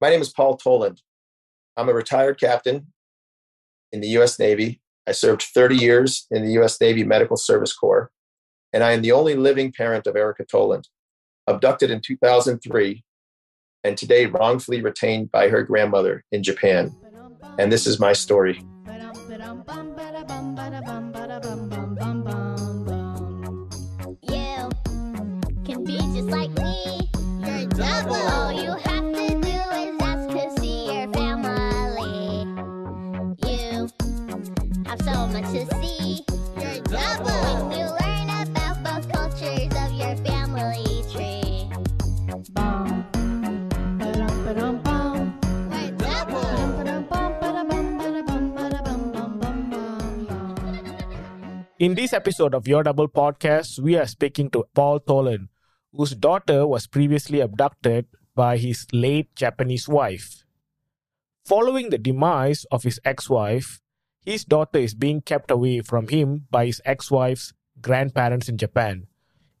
My name is Paul Toland. I'm a retired captain in the U.S. Navy. I served 30 years in the U.S. Navy Medical Service Corps, and I am the only living parent of Erica Toland, abducted in 2003 and today wrongfully retained by her grandmother in Japan. And this is my story. In this episode of Your Double Podcast, we are speaking to Paul Toland, whose daughter was previously abducted by his late Japanese wife. Following the demise of his ex wife, his daughter is being kept away from him by his ex wife's grandparents in Japan.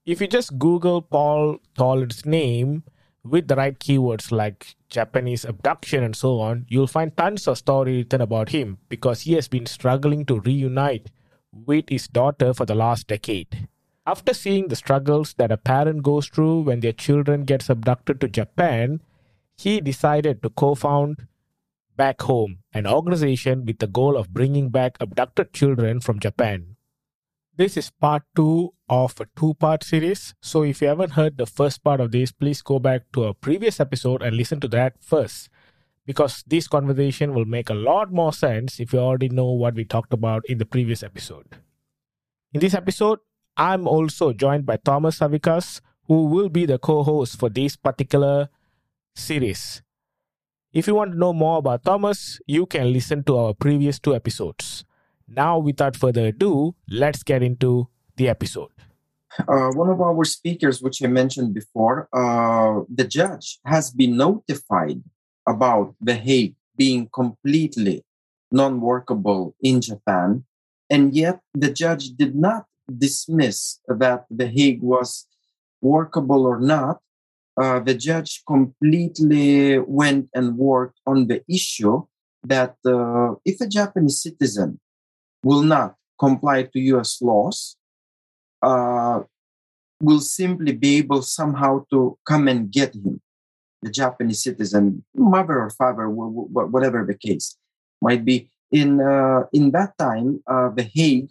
If you just Google Paul Toland's name with the right keywords like Japanese abduction and so on, you'll find tons of story written about him because he has been struggling to reunite with his daughter for the last decade. After seeing the struggles that a parent goes through when their children gets abducted to Japan, he decided to co-found BACHOME, an organization with the goal of bringing back abducted children from Japan. This is part 2 of a two-part series, so if you haven't heard the first part of this, please go back to a previous episode and listen to that first because this conversation will make a lot more sense if you already know what we talked about in the previous episode. In this episode, I'm also joined by Tomas Savickas, who will be the co host for this particular series. If you want to know more about Tomas, you can listen to our previous two episodes. Now, without further ado, let's get into the episode. Uh, one of our speakers, which I mentioned before, uh, the judge has been notified about The Hague being completely non workable in Japan. And yet the judge did not dismiss that The Hague was workable or not. Uh, the judge completely went and worked on the issue that uh, if a Japanese citizen will not comply to US laws, uh, will simply be able somehow to come and get him the Japanese citizen, mother or father, whatever the case might be. In uh, in that time, uh, the Hague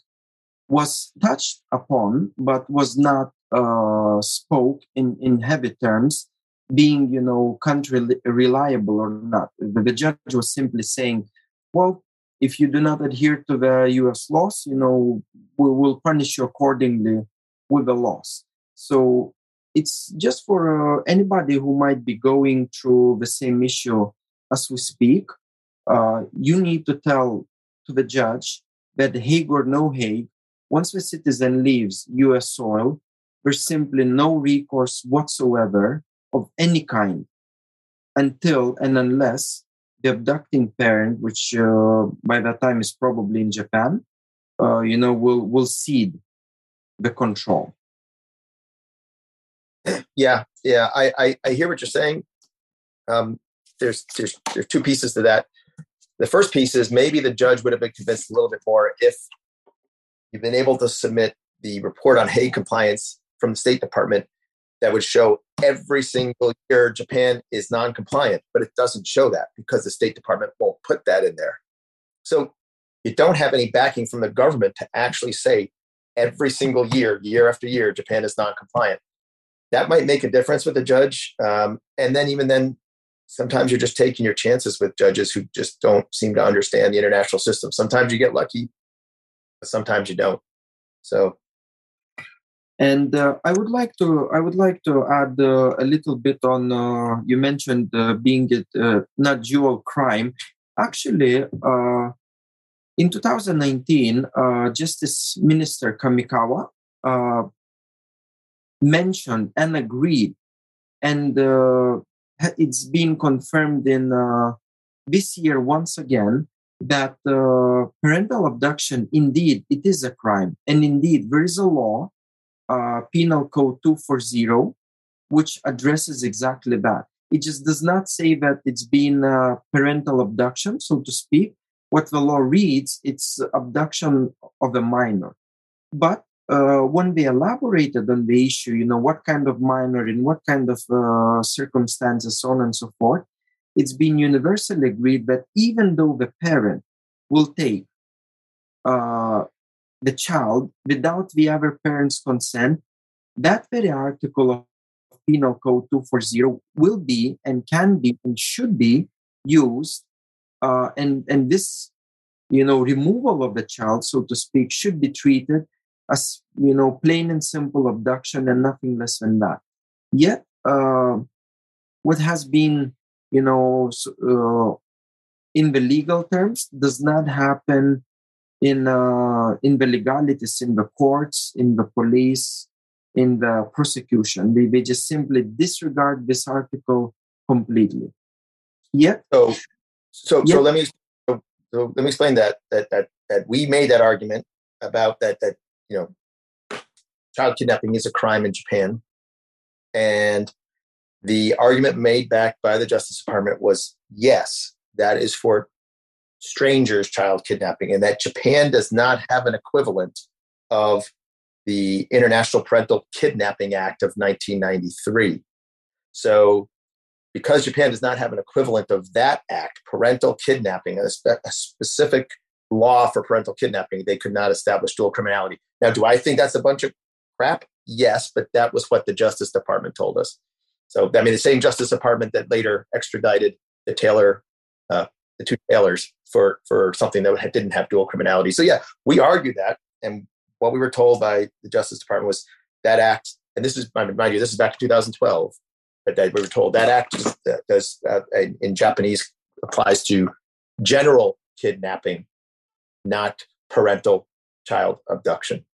was touched upon, but was not uh, spoke in in heavy terms, being you know country reliable or not. The, the judge was simply saying, well. If you do not adhere to the U.S. laws, you know we will punish you accordingly with the laws. So it's just for uh, anybody who might be going through the same issue as we speak. Uh, you need to tell to the judge that Hague or no Hague, once the citizen leaves U.S. soil, there's simply no recourse whatsoever of any kind until and unless the abducting parent, which uh, by that time is probably in Japan, uh, you know, will will cede the control yeah, yeah, I, I, I hear what you're saying. Um, there's there's there's two pieces to that. The first piece is maybe the judge would have been convinced a little bit more if you've been able to submit the report on Hague compliance from the State Department that would show every single year Japan is non-compliant, but it doesn't show that because the State Department won't put that in there. So you don't have any backing from the government to actually say every single year, year after year, Japan is non-compliant that might make a difference with the judge. Um, and then even then, sometimes you're just taking your chances with judges who just don't seem to understand the international system. Sometimes you get lucky, sometimes you don't. So. And uh, I would like to I would like to add uh, a little bit on uh, you mentioned uh, being it uh, not dual crime. Actually, uh, in 2019, Justice Minister Kamikawa mentioned and agreed, and it's been confirmed in this year once again that parental abduction indeed it is a crime, and indeed there is a law, uh, Penal Code 240, which addresses exactly that. It just does not say that it's been uh, parental abduction, so to speak. What the law reads, it's abduction of a minor. But uh, when they elaborated on the issue, you know, what kind of minor, in what kind of uh, circumstances, so on and so forth, it's been universally agreed that even though the parent will take uh, the child without the other parent's consent, that very article of Penal Code 240 will be and can be and should be used. Uh, and, and this, you know, removal of the child, so to speak, should be treated as, you know, plain and simple abduction and nothing less than that. Yet, uh, what has been, you know, uh, in the legal terms does not happen in uh, in the legalities in the courts in the police in the prosecution. They, they just simply disregard this article completely. Yet so so yet, so let me so, so let me explain that that that that we made that argument about that that you know child kidnapping is a crime in japan. And the argument made back by the justice department was yes that is for strangers child kidnapping and that Japan does not have an equivalent of the International Parental Kidnapping Act of 1993. So, because Japan does not have an equivalent of that act, parental kidnapping, a, spe- a specific law for parental kidnapping, they could not establish dual criminality. Now, do I think that's a bunch of crap? Yes, but that was what the Justice Department told us. So, I mean, the same Justice Department that later extradited the Taylor, uh, the two Taylors for for something that didn't have dual criminality. So yeah, we argued that, and what we were told by the Justice Department was that act, and this is mind you, this is back in 2012, but that we were told that act does uh, in Japanese applies to general kidnapping, not parental child abduction,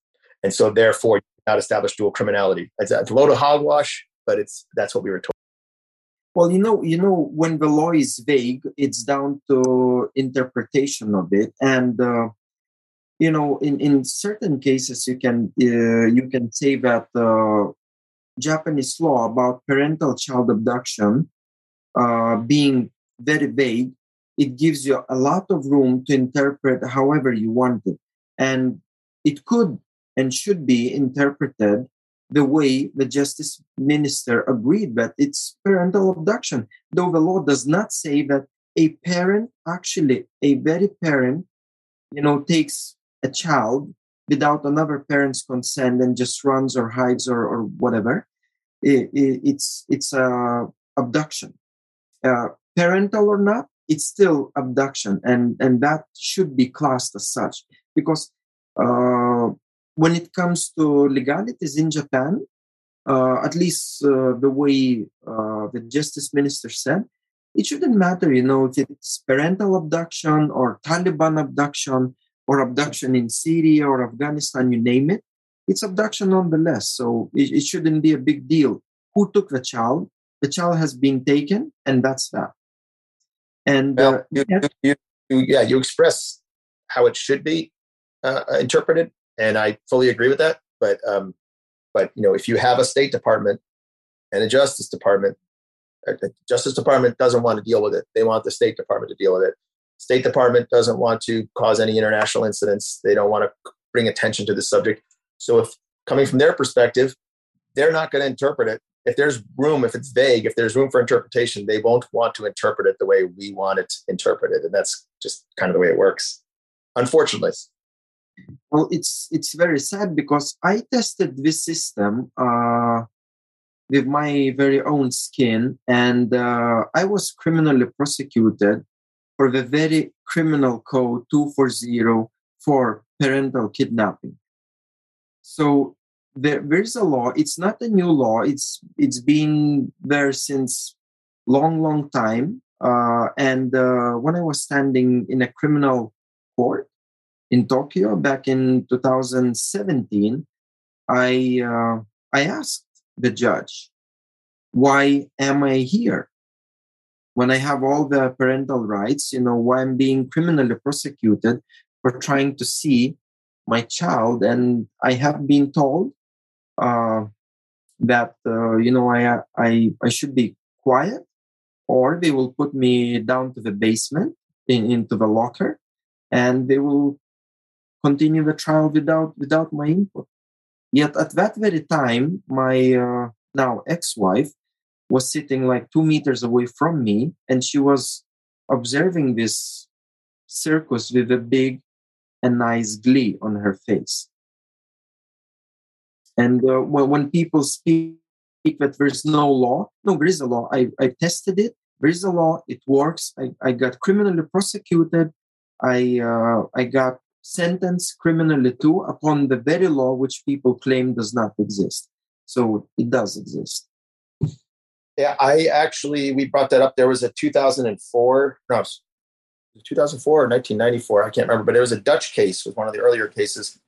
and so therefore not establish dual criminality. It's a load of hogwash, but it's that's what we were told. Well, you know, you know, when the law is vague, it's down to interpretation of it, and uh, you know, in in certain cases, you can uh, you can say that uh, Japanese law about parental child abduction uh, being very vague, it gives you a lot of room to interpret however you want it, and it could and should be interpreted the way the justice minister agreed that it's parental abduction, though the law does not say that a parent, actually a very parent, you know, takes a child without another parent's consent and just runs or hides or, or whatever. It, it, it's it's a abduction, uh, parental or not. It's still abduction, and and that should be classed as such because uh, when it comes to legalities in Japan, uh, at least uh, the way uh, the justice minister said, it shouldn't matter, you know, if it's parental abduction or Taliban abduction or abduction in Syria or Afghanistan, you name it, it's abduction nonetheless. So it, it shouldn't be a big deal. Who took the child? The child has been taken, and that's that. And well, uh, you, you, you, yeah, you express how it should be uh, interpreted and I fully agree with that. But um, but you know, if you have a State Department and a Justice Department, the Justice Department doesn't want to deal with it. They want the State Department to deal with it. State Department doesn't want to cause any international incidents. They don't want to bring attention to the subject. So if coming from their perspective, they're not going to interpret it. If there's room, if it's vague, if there's room for interpretation, they won't want to interpret it the way we want it interpreted. And that's just kind of the way it works, unfortunately. Well, it's it's very sad because I tested this system uh, with my very own skin, and uh, I was criminally prosecuted for the very criminal code 240 for parental kidnapping. So there, there's a law. It's not a new law. It's it's been there since long, long time. Uh, and uh, when I was standing in a criminal court, in Tokyo back in 2017, I uh, I asked the judge, "Why am I here? When I have all the parental rights, you know, why I'm being criminally prosecuted for trying to see my child?" And I have been told uh, that uh, you know I I I should be quiet or they will put me down to the basement in, into the locker and they will continue the trial without without my input yet at that very time my uh, now ex-wife was sitting like two meters away from me and she was observing this circus with a big and nice glee on her face and uh, when, people speak that there's no law. No, there is a law. I, I tested it. There is a law. It works. I, I got criminally prosecuted. I uh, I got sentenced criminally too upon the very law which people claim does not exist. So it does exist. Yeah, I actually we brought that up. There was a 2004 no 2004 or 1994 I can't remember, but it was a Dutch case. Was one of the earlier cases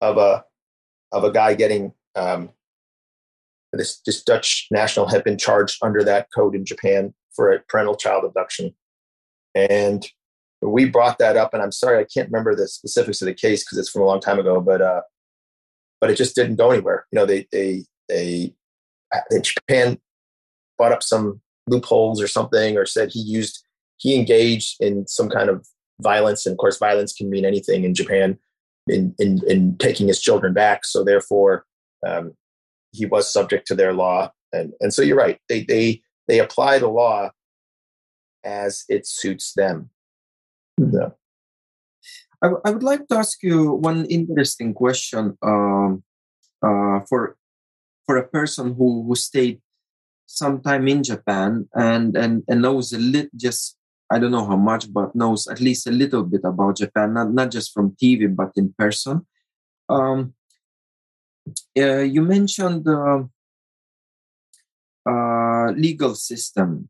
of a of a guy getting um, this, this Dutch national had been charged under that code in Japan for a parental child abduction. And we brought that up, and I'm sorry, I can't remember the specifics of the case because it's from a long time ago, but uh, but it just didn't go anywhere. You know, they they they, they Japan brought up some loopholes or something, or said he used he engaged in some kind of violence, and of course, violence can mean anything in Japan. In in, in taking his children back, so therefore, um, he was subject to their law. And, and so you're right. They, they, they apply the law as it suits them. Yeah. I, I would like to ask you one interesting question um, uh, for for a person who, who stayed some time in Japan and, and, and knows a little, just I don't know how much, but knows at least a little bit about Japan, not, not just from TV, but in person. Um, uh, you mentioned the uh, legal system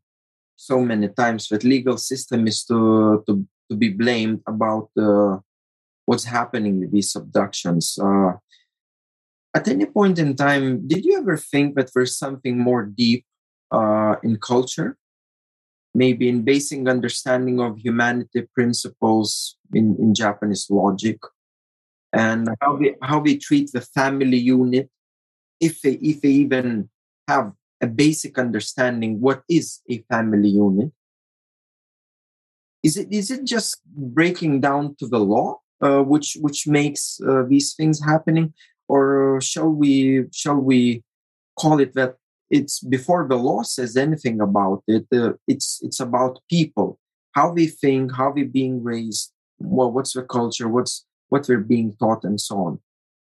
so many times that legal system is to to, to be blamed about uh, what's happening with these abductions. Uh, at any point in time did you ever think that there's something more deep uh, in culture? Maybe in basic understanding of humanity principles in, in japanese logic? And how they how they treat the family unit if they if they even have a basic understanding what is a family unit is it is it just breaking down to the law uh, which which makes uh, these things happening or shall we shall we call it that it's before the law says anything about it uh, it's it's about people how they think how they being raised well what's the culture what's what they're being taught and so on.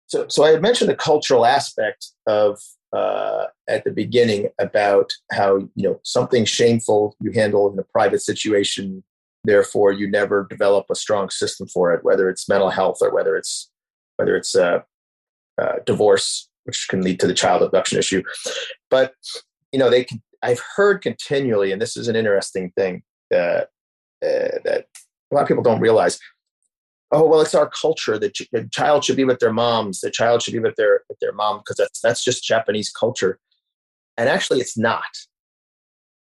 So, so I had mentioned the cultural aspect of uh, at the beginning about how you know something shameful you handle in a private situation, therefore you never develop a strong system for it, whether it's mental health or whether it's whether it's uh, uh, divorce, which can lead to the child abduction issue. But you know they can. I've heard continually, and this is an interesting thing that uh, that a lot of people don't realize oh well it's our culture that the child should be with their moms the child should be with their with their mom because that's that's just japanese culture and actually it's not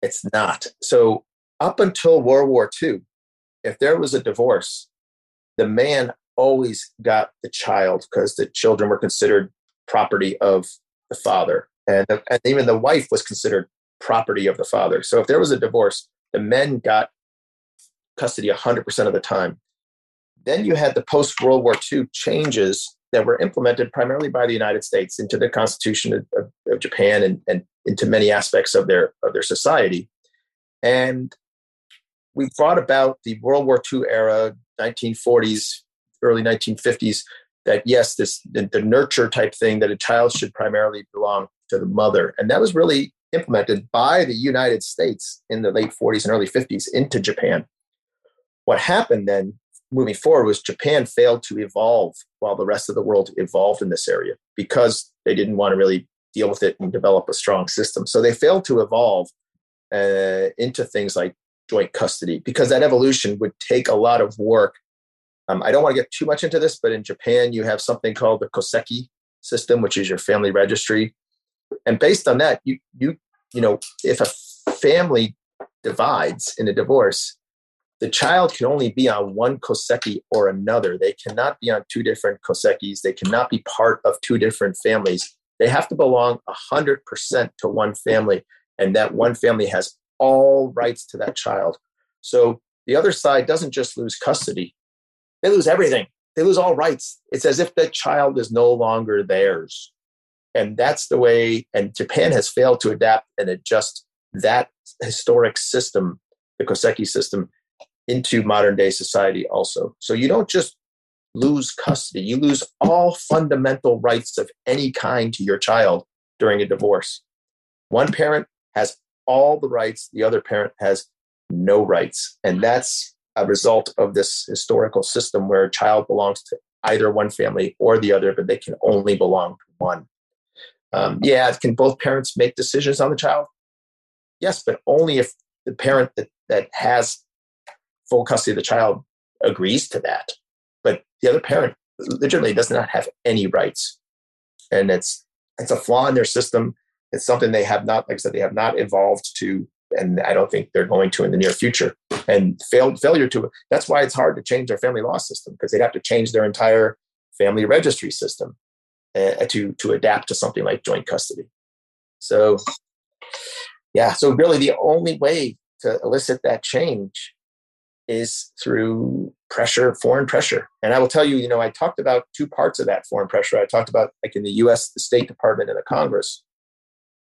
it's not so up until world war ii if there was a divorce the man always got the child because the children were considered property of the father. And, and even the wife was considered property of the father. So if there was a divorce the men got custody 100% of the time. Then you had the post World War II changes that were implemented primarily by the United States into the Constitution of, of, of Japan and, and into many aspects of their of their society. And we brought about the World War II era, 1940s, early 1950s, that yes, this the, the, nurture type thing that a child should primarily belong to the mother, and that was really implemented by the United States in the late 40s and early 50s into Japan. What happened then moving forward was Japan failed to evolve while the rest of the world evolved in this area because they didn't want to really deal with it and develop a strong system. So they failed to evolve uh, into things like joint custody because that evolution would take a lot of work. Um, I don't want to get too much into this, but in Japan, you have something called the Koseki system, which is your family registry. And based on that, you you you know, if a family divides in a divorce, the child can only be on one koseki or another. They cannot be on two different kosekis. They cannot be part of two different families. They have to belong 100% to one family, and that one family has all rights to that child. So the other side doesn't just lose custody, they lose everything. They lose all rights. It's as if that child is no longer theirs. And that's the way, and Japan has failed to adapt and adjust that historic system, the Koseki system, into modern day society also. So you don't just lose custody, you lose all fundamental rights of any kind to your child during a divorce. One parent has all the rights, the other parent has no rights. And that's a result of this historical system where a child belongs to either one family or the other, but they can only belong to one. Um, yeah, can both parents make decisions on the child? Yes, but only if the parent that, that has full custody of the child agrees to that. But the other parent literally does not have any rights. And it's it's a flaw in their system. It's something they have not, like I said, they have not evolved to, and I don't think they're going to in the near future. And failed failure to that's why it's hard to change their family law system because they'd have to change their entire family registry system uh, to to adapt to something like joint custody. So, yeah. So really, the only way to elicit that change is through pressure, foreign pressure. And I will tell you, you know, I talked about two parts of that foreign pressure. I talked about like in the U.S., the State Department and the Congress.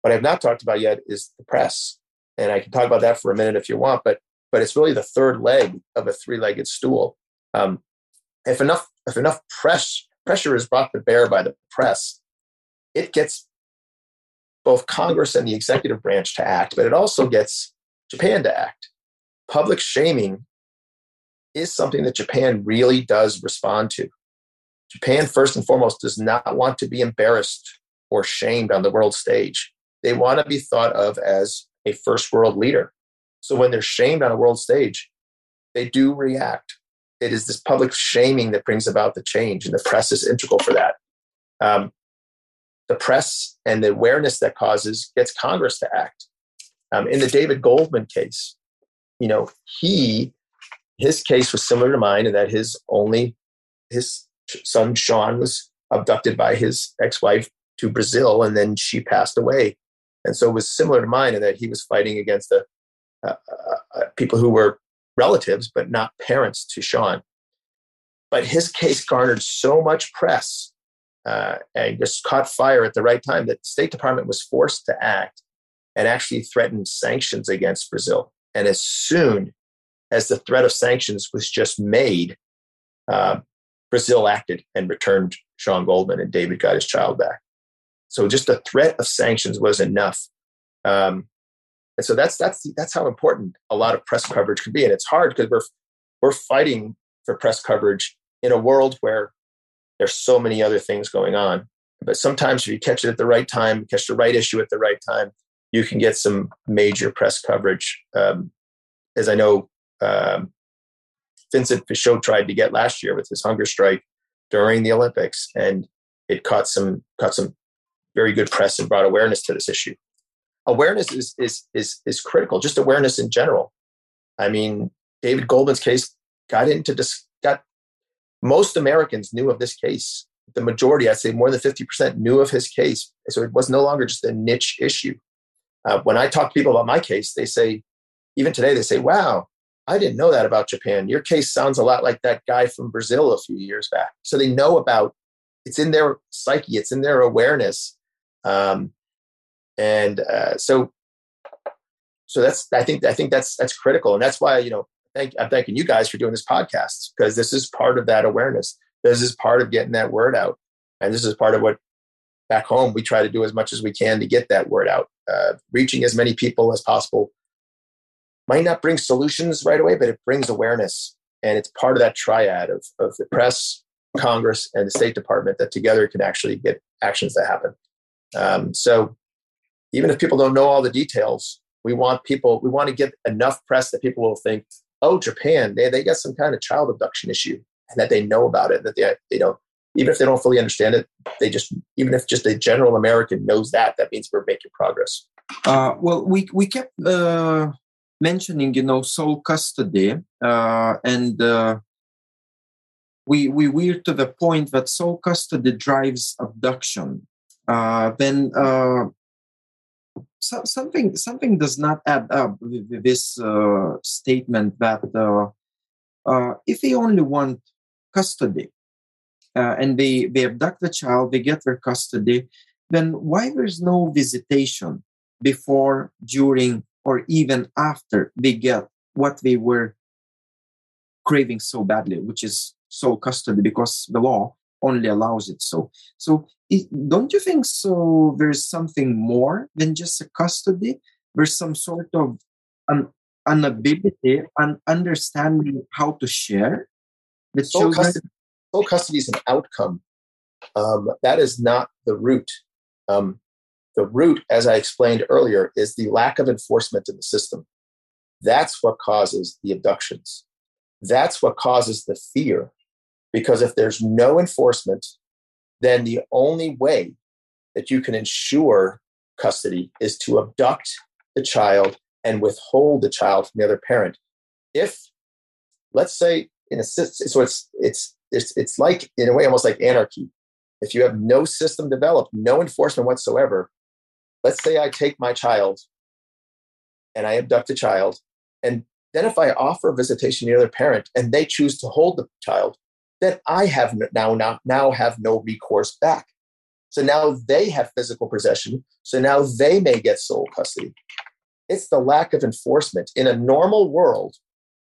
What I've not talked about yet is the press, and I can talk about that for a minute if you want. But but it's really the third leg of a three-legged stool. Um, if enough if enough press pressure is brought to bear by the press, it gets both Congress and the executive branch to act, but it also gets Japan to act. Public shaming is something that Japan really does respond to. Japan, first and foremost, does not want to be embarrassed or shamed on the world stage. They want to be thought of as a first world leader. So when they're shamed on a world stage, they do react. It is this public shaming that brings about the change, and the press is integral for that. Um, the press and the awareness that causes gets Congress to act. Um, in the David Goldman case, you know, he his case was similar to mine in that his only his son Sean was abducted by his ex-wife to Brazil, and then she passed away. And so it was similar to mine in that he was fighting against the uh, uh, uh, people who were relatives but not parents to Sean. But his case garnered so much press uh, and just caught fire at the right time that the State Department was forced to act and actually threatened sanctions against Brazil. And as soon as the threat of sanctions was just made, uh, Brazil acted and returned Sean Goldman, and David got his child back. So just the threat of sanctions was enough. Um, and so that's that's that's how important a lot of press coverage can be. And it's hard because we're we're fighting for press coverage in a world where there's so many other things going on. But sometimes if you catch it at the right time, catch the right issue at the right time, you can get some major press coverage. Um, as I know um, Vincent Fichot tried to get last year with his hunger strike during the Olympics, and it caught some caught some very good press and brought awareness to this issue. Awareness is is is is critical. Just awareness in general. I mean, David Goldman's case got into dis- got most Americans knew of this case. The majority, I'd say more than 50%, knew of his case. So it was no longer just a niche issue. Uh, when I talk to people about my case, they say, even today, they say, wow, I didn't know that about Japan. Your case sounds a lot like that guy from Brazil a few years back. So they know about it's in their psyche, it's in their awareness, um, and uh, so so that's I think I think that's that's critical, and that's why you know thank, I'm thanking you guys for doing this podcast because this is part of that awareness. This is part of getting that word out, and this is part of what BACHOME we try to do as much as we can to get that word out, uh, reaching as many people as possible might not bring solutions right away, but it brings awareness. And it's part of that triad of, of the press, Congress, and the State Department that together can actually get actions that happen. Um, so even if people don't know all the details, we want people, we want to get enough press that people will think, oh, Japan, they, they got some kind of child abduction issue and that they know about it, that they, they don't, even if they don't fully understand it, they just, even if just a general American knows that, that means we're making progress. Uh, well, we, we kept uh, mentioning, you know, sole custody, uh, and uh, we we we're to the point that sole custody drives abduction. Uh, then uh, so, something something does not add up with this uh, statement that uh, uh, if they only want custody uh, and they they abduct the child, they get their custody, then why there's no visitation before, during, or even after they get what they were craving so badly, which is sole custody, because the law only allows it so. So, it, don't you think so? There's something more than just a custody. There's some sort of an, an ability, and understanding how to share the sole children. Custody, sole custody is an outcome. Um, that is not the root. Um, the root, as I explained earlier, is the lack of enforcement in the system. That's what causes the abductions. That's what causes the fear because if there's no enforcement, then the only way that you can ensure custody is to abduct the child and withhold the child from the other parent. If, let's say, in a system, so it's it's it's it's like in a way almost like anarchy. If you have no system developed, no enforcement whatsoever, let's say I take my child and I abduct a child, and then if I offer visitation to the other parent and they choose to hold the child, then I have now, now, now have no recourse back. So now they have physical possession. So now they may get sole custody. It's the lack of enforcement. In a normal world,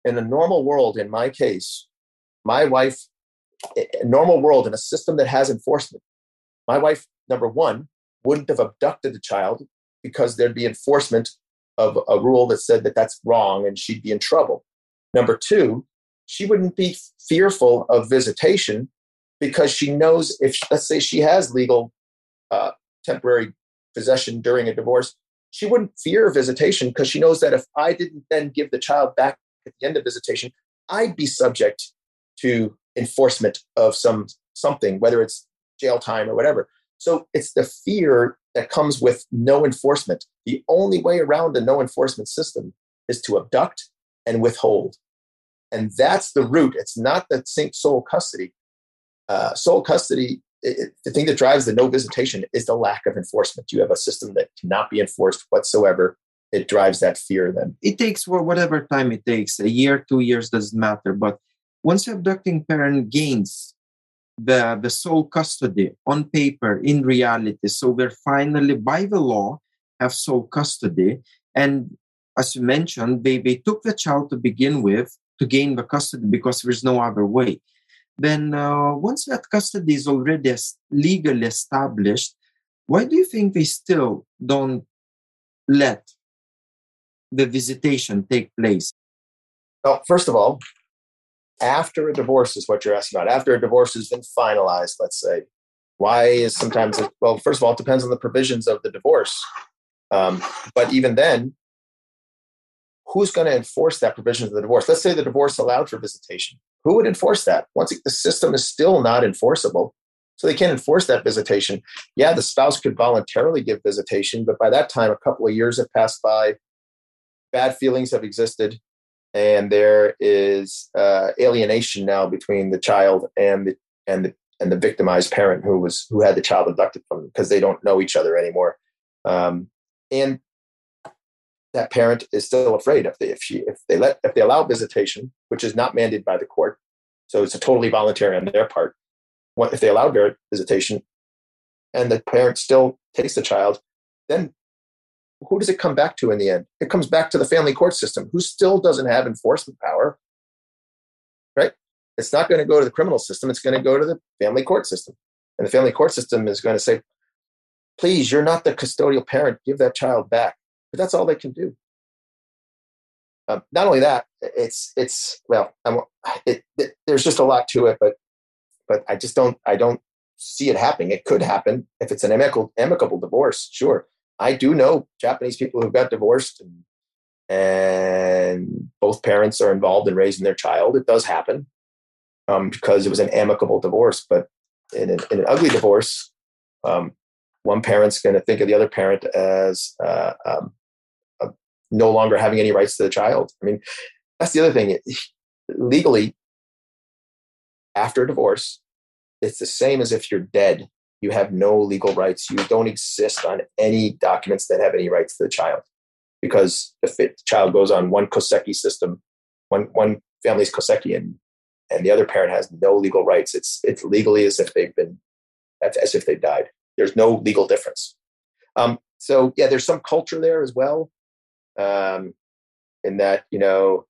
in a normal world, in my case, my wife, a normal world in a system that has enforcement, my wife, number one, wouldn't have abducted the child because there'd be enforcement of a rule that said that that's wrong and she'd be in trouble. Number two, she wouldn't be fearful of visitation because she knows if, let's say, she has legal uh, temporary possession during a divorce, she wouldn't fear visitation because she knows that if I didn't then give the child back at the end of visitation, I'd be subject to enforcement of some something, whether it's jail time or whatever. So it's the fear that comes with no enforcement. The only way around a no enforcement system is to abduct and withhold. And that's the root. It's not the sole custody. Uh, sole custody, it, the thing that drives the no visitation is the lack of enforcement. You have a system that cannot be enforced whatsoever. It drives that fear then. It takes whatever time it takes, a year, two years, doesn't matter. But once the abducting parent gains the, the sole custody on paper in reality, so they're finally, by the law, have sole custody. And as you mentioned, they, they took the child to begin with to gain the custody because there's no other way. Then, uh, once that custody is already legally established, why do you think they still don't let the visitation take place? Well, first of all, after a divorce is what you're asking about. After a divorce has been finalized, let's say, why is sometimes it, well, first of all, it depends on the provisions of the divorce. Um, but even then, who's going to enforce that provision of the divorce? Let's say the divorce allowed for visitation. Who would enforce that? Once the system is still not enforceable, so they can't enforce that visitation. Yeah, the spouse could voluntarily give visitation, but by that time, a couple of years have passed by. Bad feelings have existed, and there is uh, alienation now between the child and the and the and the victimized parent who was who had the child abducted from them because they don't know each other anymore. Um, and that parent is still afraid if they if she if they let if they allow visitation, which is not mandated by the court, so it's a totally voluntary on their part. What if they allow visitation, and the parent still takes the child, then who does it come back to in the end? It comes back to the family court system, who still doesn't have enforcement power. Right? It's not going to go to the criminal system. It's going to go to the family court system, and the family court system is going to say, "Please, you're not the custodial parent. Give that child back." But that's all they can do. Um, not only that, it's it's well, it, it, there's just a lot to it, but but I just don't I don't see it happening. It could happen if it's an amicable amicable divorce. Sure, I do know Japanese people who got divorced and, and both parents are involved in raising their child. It does happen um, because it was an amicable divorce. But in an, in an ugly divorce, um, one parent's going to think of the other parent as uh, um, no longer having any rights to the child. I mean, that's the other thing. Legally, after a divorce, it's the same as if you're dead. you have no legal rights. You don't exist on any documents that have any rights to the child because if the child goes on one Koseki system, one, one family's Koseki and, and the other parent has no legal rights, it's, it's legally as if they've been, as if they died. There's no legal difference. Um, so yeah, there's some culture there as well. Um, in that, you know,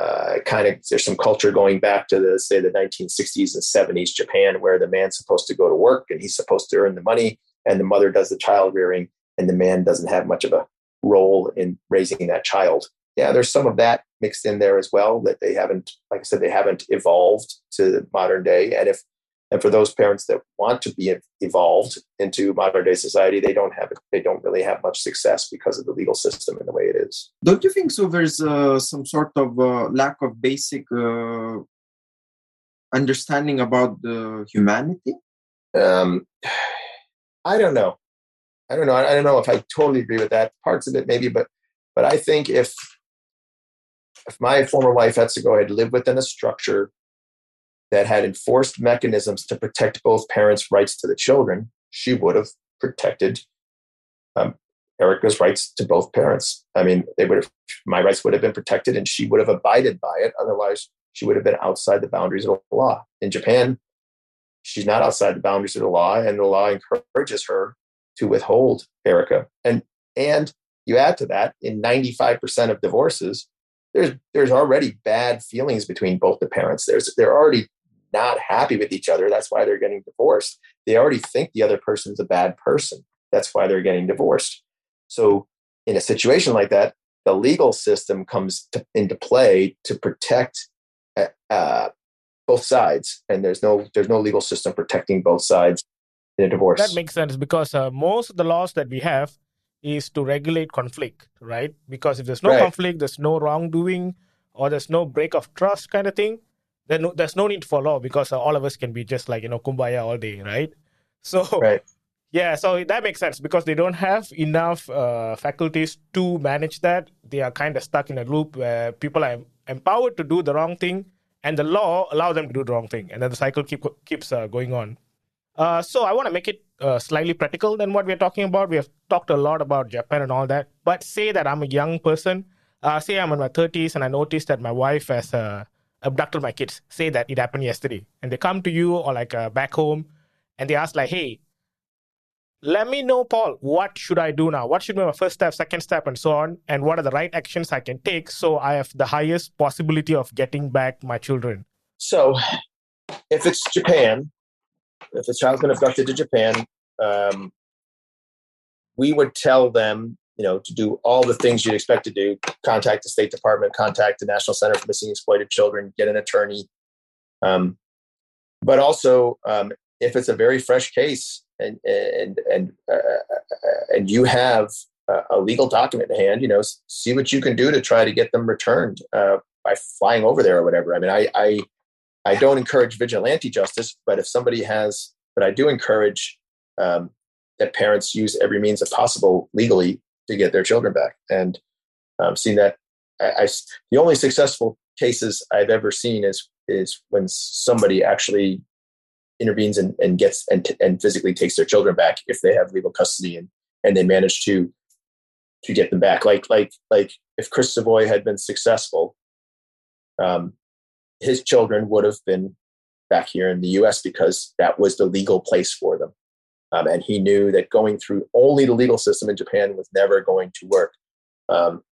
uh, kind of there's some culture going back to the say the 1960s and 70s Japan where the man's supposed to go to work and he's supposed to earn the money and the mother does the child rearing and the man doesn't have much of a role in raising that child. Yeah, there's some of that mixed in there as well that they haven't like I said they haven't evolved to modern day and if and for those parents that want to be evolved into modern day society they don't have they don't really have much success because of the legal system and the way it is. Don't you think so there's uh, some sort of uh, lack of basic uh, understanding about the humanity? Um, i don't know. I don't know. I, don't know if i totally agree with that. Parts of it maybe but but i think if if my former wife had to go ahead and live within a structure that had enforced mechanisms to protect both parents' rights to the children, she would have protected um, Erica's rights to both parents. I mean, they would have, my rights would have been protected, and she would have abided by it. Otherwise, she would have been outside the boundaries of the law. In Japan, she's not outside the boundaries of the law, and the law encourages her to withhold Erica. And and you add to that, in 95% of divorces, there's there's already bad feelings between both the parents. There's they're already not happy with each other. That's why they're getting divorced. They already think the other person's a bad person. That's why they're getting divorced. So, in a situation like that, the legal system comes to, into play to protect uh, uh, both sides, and there's no there's no legal system protecting both sides in a divorce. That makes sense because uh, most of the laws that we have is to regulate conflict, right? Because if there's no right. conflict, there's no wrongdoing, or there's no break of trust kind of thing then no, there's no need for law because uh, all of us can be just like you know kumbaya all day, right? So right. yeah, so that makes sense because they don't have enough uh, faculties to manage that. They are kind of stuck in a loop where people are empowered to do the wrong thing, and the law allow them to do the wrong thing, and then the cycle keep, keeps uh, going on. Uh, so I want to make it uh, slightly practical than what we're talking about. We have talked a lot about Japan and all that, but say that I'm a young person. Uh, say I'm in my 30s and I noticed that my wife has a abducted my kids. Say that it happened yesterday, and they come to you or like uh, BACHOME, and they ask like, "Hey, let me know, Paul. What should I do now? What should be my first step, second step, and so on? And what are the right actions I can take so I have the highest possibility of getting back my children?" So, if it's Japan, if the child's been abducted to Japan, um, we would tell them you know, to do all the things you'd expect to do, contact the State Department, contact the National Center for Missing Exploited Children, get an attorney. Um, but also, um, if it's a very fresh case and and and uh, uh and you have a legal document in hand, you know, see what you can do to try to get them returned uh, by flying over there or whatever. I mean, I, I I don't encourage vigilante justice, but if somebody has, but I do encourage um, that parents use every means possible legally to get their children back. And um, seen that I, I, the only successful cases I've ever seen is is when somebody actually intervenes and, and gets and, and physically takes their children back if they have legal custody and and they manage to to get them back. Like like like if Chris Savoie had been successful, um, his children would have been back here in the U.S. because that was the legal place for them. Um, and he knew that going through only the legal system in Japan was never going to work. Um,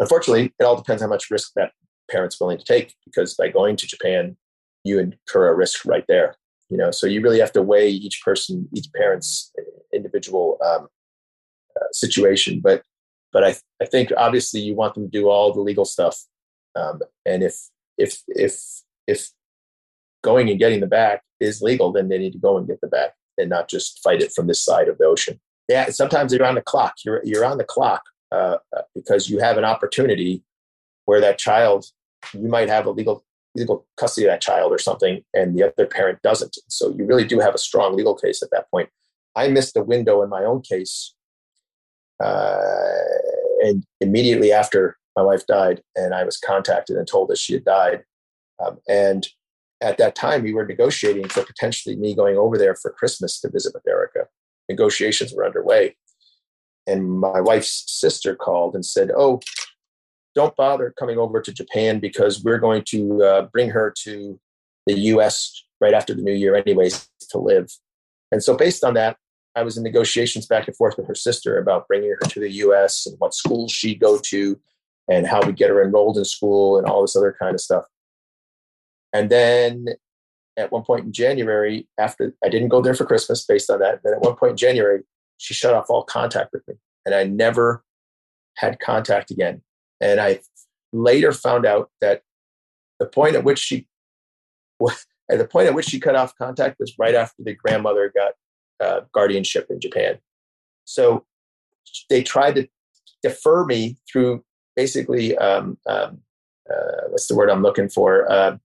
unfortunately, it all depends how much risk that parent's willing to take because by going to Japan, you incur a risk right there. You know, so you really have to weigh each person, each parent's individual um, uh, situation. But but I I think obviously you want them to do all the legal stuff. Um, and if if if if going and getting the back is legal, then they need to go and get the back and not just fight it from this side of the ocean. Yeah, sometimes you're on the clock. You're you're on the clock uh, uh, because you have an opportunity where that child you might have a legal legal custody of that child or something, and the other parent doesn't. So you really do have a strong legal case at that point. I missed a window in my own case, uh, and immediately after my wife died, and I was contacted and told that she had died, um, and at that time, we were negotiating for potentially me going over there for Christmas to visit with Erica. Negotiations were underway. And my wife's sister called and said, Oh, don't bother coming over to Japan because we're going to uh, bring her to the US right after the new year, anyways, to live. And so, based on that, I was in negotiations back and forth with her sister about bringing her to the US and what schools she'd go to and how we get her enrolled in school and all this other kind of stuff. And then at one point in January, after I didn't go there for Christmas based on that, then at one point in January, she shut off all contact with me. And I never had contact again. And I later found out that the point at which she at the point at which she cut off contact was right after the grandmother got uh, guardianship in Japan. So they tried to defer me through basically um, um, uh, what's the word I'm looking for? Uh,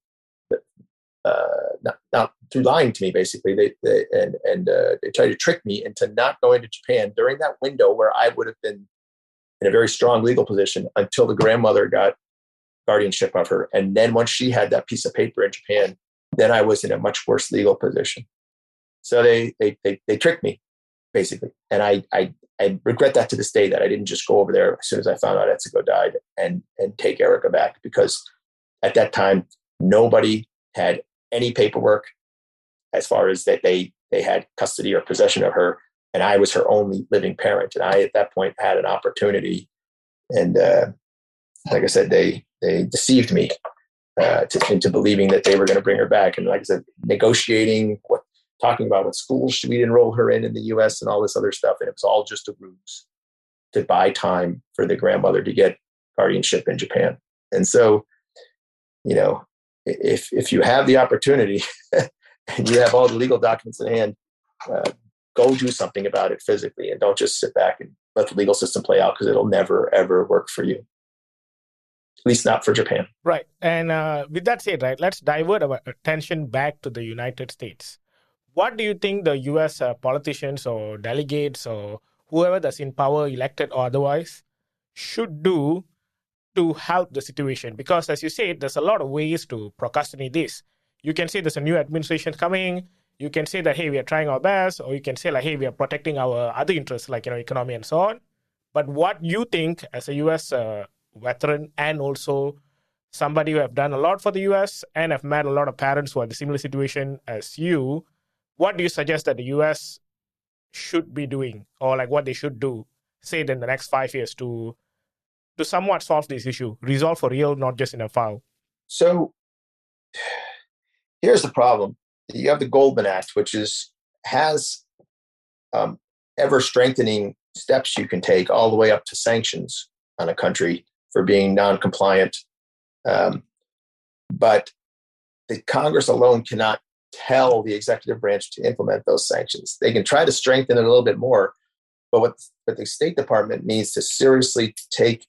uh, not, not, through lying to me, basically. They, they and and uh, they tried to trick me into not going to Japan during that window where I would have been in a very strong legal position until the grandmother got guardianship of her, and then once she had that piece of paper in Japan, then I was in a much worse legal position. So they they they, they tricked me, basically, and I I I regret that to this day that I didn't just go over there as soon as I found out Etsuko died and and take Erica back because at that time nobody had any paperwork as far as that they they had custody or possession of her and i was her only living parent and i at that point had an opportunity and uh, like i said they they deceived me uh, to, into believing that they were going to bring her back and like i said negotiating what talking about what schools should we enroll her in in the us and all this other stuff and it was all just a ruse to buy time for the grandmother to get guardianship in japan. And so you know if if you have the opportunity and you have all the legal documents in hand, uh, go do something about it physically, and don't just sit back and let the legal system play out because it'll never ever work for you. At least not for Japan. Right. And uh, with that said, right, let's divert our attention back to the United States. What do you think the U.S. Uh, politicians or delegates or whoever that's in power, elected or otherwise, should do to help the situation. Because as you said there's a lot of ways to procrastinate this. You can say there's a new administration coming. You can say that hey we are trying our best. Or you can say like hey we are protecting our other interests like you know economy and so on. But what you think as a us uh, veteran and also somebody who have done a lot for the us and have met a lot of parents who are in a similar situation as you what do you suggest that the us should be doing or like what they should do say in the next five years to to somewhat solve this issue, resolve for real, not just in a file? So here's the problem. You have the Goldman Act, which is has um, ever strengthening steps you can take all the way up to sanctions on a country for being non-compliant. Um, but the Congress alone cannot tell the executive branch to implement those sanctions. They can try to strengthen it a little bit more, but what, what the State Department needs to seriously take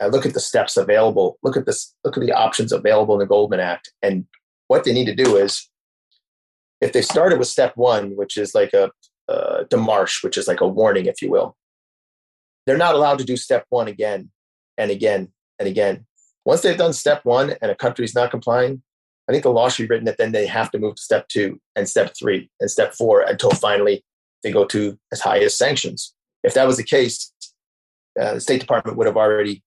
I look at the steps available, look at this, look at the options available in the Goldman Act. And what they need to do is if they started with step one, which is like a, a demarche, which is like a warning, if you will, they're not allowed to do step one again and again and again. Once they've done step one and a country is not complying, I think the law should be written that then they have to move to step two and step three and step four until finally they go to as high as sanctions. If that was the case, uh, the State Department would have already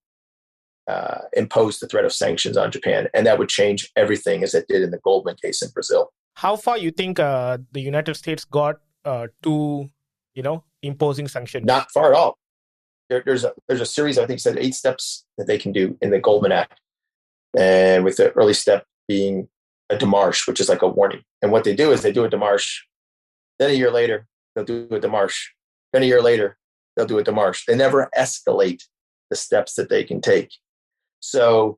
uh, impose the threat of sanctions on Japan, and that would change everything as it did in the Goldman case in Brazil. How far you think uh, the United States got uh, to, you know, imposing sanctions? Not far at all. There, there's a there's a series I think said eight steps that they can do in the Goldman Act, and with the early step being a demarche, which is like a warning. And what they do is they do a demarche, then a year later they'll do a demarche, then a year later they'll do a demarche. They never escalate the steps that they can take. So,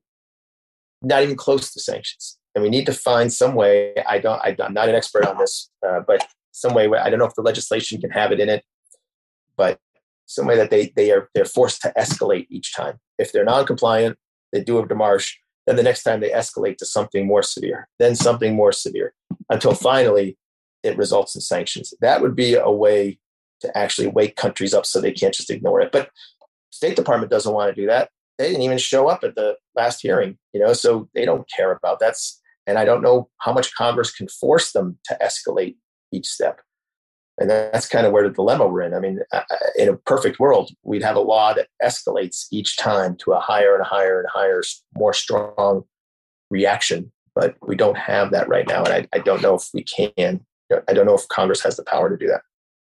not even close to sanctions. And we need to find some way. I don't. I, am not an expert on this, uh, but some way. I don't know if the legislation can have it in it, but some way that they they are they're forced to escalate each time. If they're non-compliant, they do a demarche. Then the next time they escalate to something more severe, then something more severe, until finally it results in sanctions. That would be a way to actually wake countries up so they can't just ignore it. But State Department doesn't want to do that they didn't even show up at the last hearing, you know, so they don't care about that's and I don't know how much Congress can force them to escalate each step. And that's kind of where the dilemma we're in. I mean, uh, uh, in a perfect world, we'd have a law that escalates each time to a higher and higher and higher, more strong reaction. But we don't have that right now, and I, I don't know if we can. I don't know if Congress has the power to do that.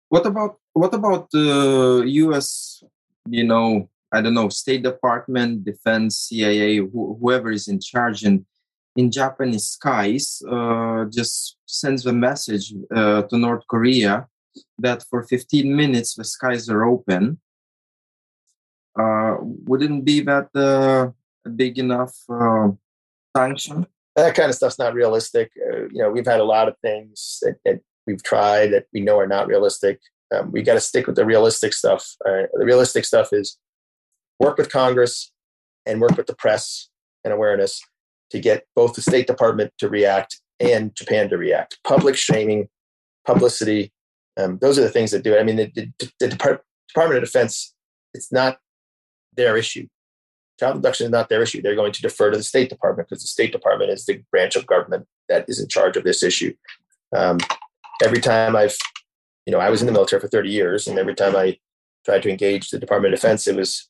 What about what about the U.S. You know, I don't know, State Department, Defense, CIA, wh- whoever is in charge, and in Japanese skies uh, just sends a message uh, to North Korea that for 15 minutes the skies are open. Uh, wouldn't be that uh, a big enough uh, sanction? That kind of stuff's not realistic. Uh, you know, we've had a lot of things that, that we've tried that we know are not realistic. Um, we got to stick with the realistic stuff. the realistic stuff is work with Congress and work with the press and awareness to get both the State Department to react and Japan to react. Public shaming, publicity, um, those are the things that do it. I mean, the, the, the Depart- Department of Defense, it's not their issue. Child abduction is not their issue. They're going to defer to the State Department because the State Department is the branch of government that is in charge of this issue. Um, every time I've, you know, I was in the military for 30 years, and every time I tried to engage the Department of Defense, it was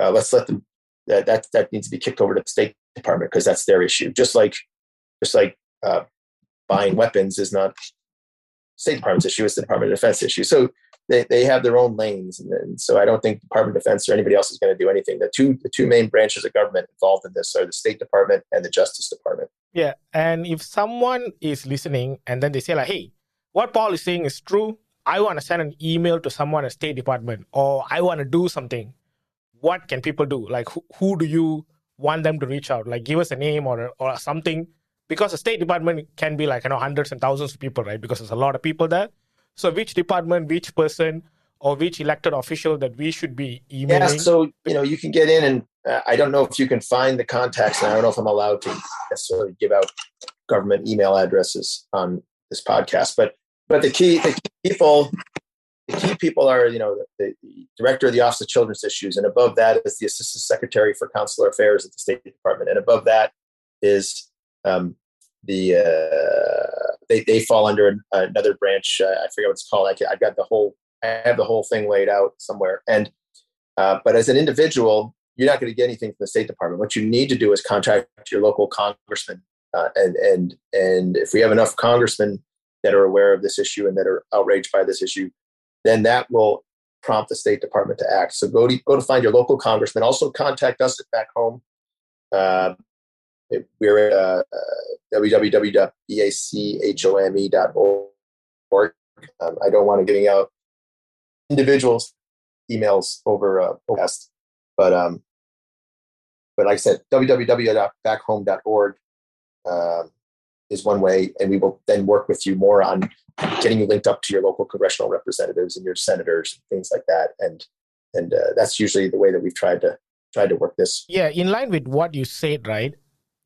uh, let's let them that that that needs to be kicked over to the State Department because that's their issue. Just like just like uh, buying weapons is not State Department's issue; it's the Department of Defense issue. So they, they have their own lanes, and, and so I don't think Department of Defense or anybody else is going to do anything. The two the two main branches of government involved in this are the State Department and the Justice Department. Yeah, and if someone is listening and then they say like, "Hey, what Paul is saying is true," I want to send an email to someone at State Department, or I want to do something. What can people do? Like, who, who do you want them to reach out? Like, give us a name or or something, because the State Department can be like you know hundreds and thousands of people, right? Because there's a lot of people there. So, which department, which person, or which elected official that we should be emailing? Yeah, so you know you can get in, and uh, I don't know if you can find the contacts, and I don't know if I'm allowed to necessarily give out government email addresses on this podcast, but but the key the key people the key people are, you know, the, the, director of the Office of Children's Issues, and above that is the Assistant Secretary for Consular Affairs at the State Department, and above that is um, the uh, they they fall under another branch. Uh, I forget what it's called. I, I got the whole I have the whole thing laid out somewhere. And uh, but as an individual, you're not going to get anything from the State Department. What you need to do is contact your local congressman, uh, and and and if we have enough congressmen that are aware of this issue and that are outraged by this issue, then that will prompt the State Department to act. So go to go to find your local congressman. Also contact us at BACHOME. Uh, we're at uh. Um, I don't want to giving out individuals emails over uh, podcast, but um, but like I said, www.bachome.org um, is one way, and we will then work with you more on getting you linked up to your local congressional representatives and your senators and things like that. And and uh, that's usually the way that we've tried to tried to work this. Yeah, in line with what you said, right?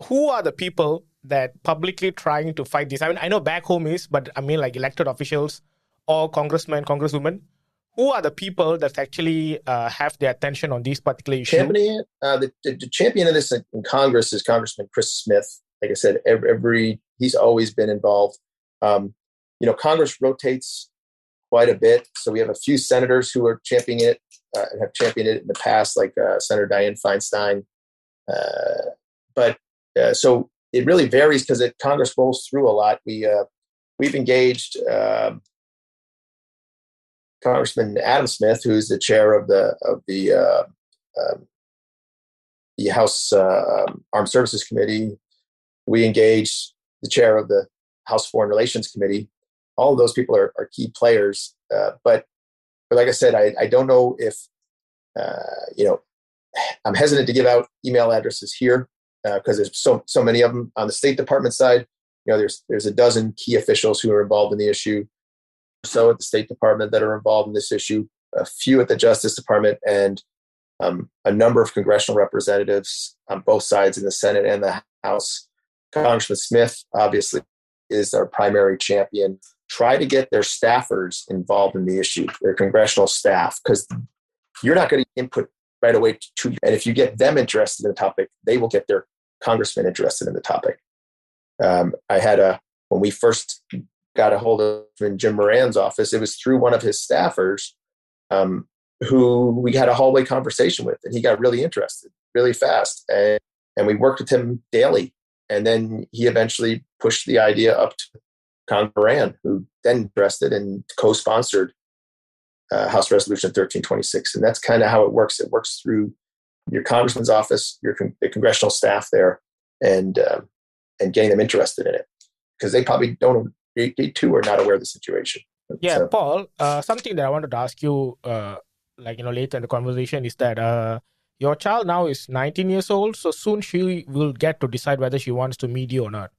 Who are the people that publicly trying to fight this? I mean, I know BACHOME is, but I mean like elected officials or congressmen, congresswomen. Who are the people that actually uh, have their attention on these particular issues? Championing uh, the, the, the, champion of this in, in Congress is Congressman Chris Smith. Like I said, every, every he's always been involved. Um, you know, Congress rotates quite a bit. So we have a few senators who are championing it uh, and have championed it in the past, like uh, Senator Dianne Feinstein. Uh, but uh, so it really varies because Congress rolls through a lot. We uh, we've engaged um, Congressman Adam Smith, who's the chair of the of the uh, um, the House um, Armed Services Committee. We engaged the chair of the House Foreign Relations Committee all of those people are, are key players. Uh, but, but like I said, I, I don't know if, uh, you know, I'm hesitant to give out email addresses here because uh, there's so, so many of them on the State Department side. You know, there's, there's a dozen key officials who are involved in the issue. So at the State Department that are involved in this issue, a few at the Justice Department, and um, a number of congressional representatives on both sides in the Senate and the House. Congressman Smith, obviously, is our primary champion. Try to get their staffers involved in the issue, their congressional staff, because you're not going to input right away to, and if you get them interested in the topic, they will get their congressman interested in the topic. Um, I had a when we first got a hold of in Jim Moran's office, it was through one of his staffers um, who we had a hallway conversation with, and he got really interested really fast, and and we worked with him daily, and then he eventually pushed the idea up to Con Moran, who then interested and co-sponsored uh, House Resolution 1326, and that's kind of how it works. It works through your congressman's office, your con- the congressional staff there, and uh, and getting them interested in it because they probably don't. They, they, too are not aware of the situation. Yeah, so, Paul. Uh, something that I wanted to ask you, uh, like you know, later in the conversation, is that uh, your child now is 19 years old, so soon she will get to decide whether she wants to meet you or not.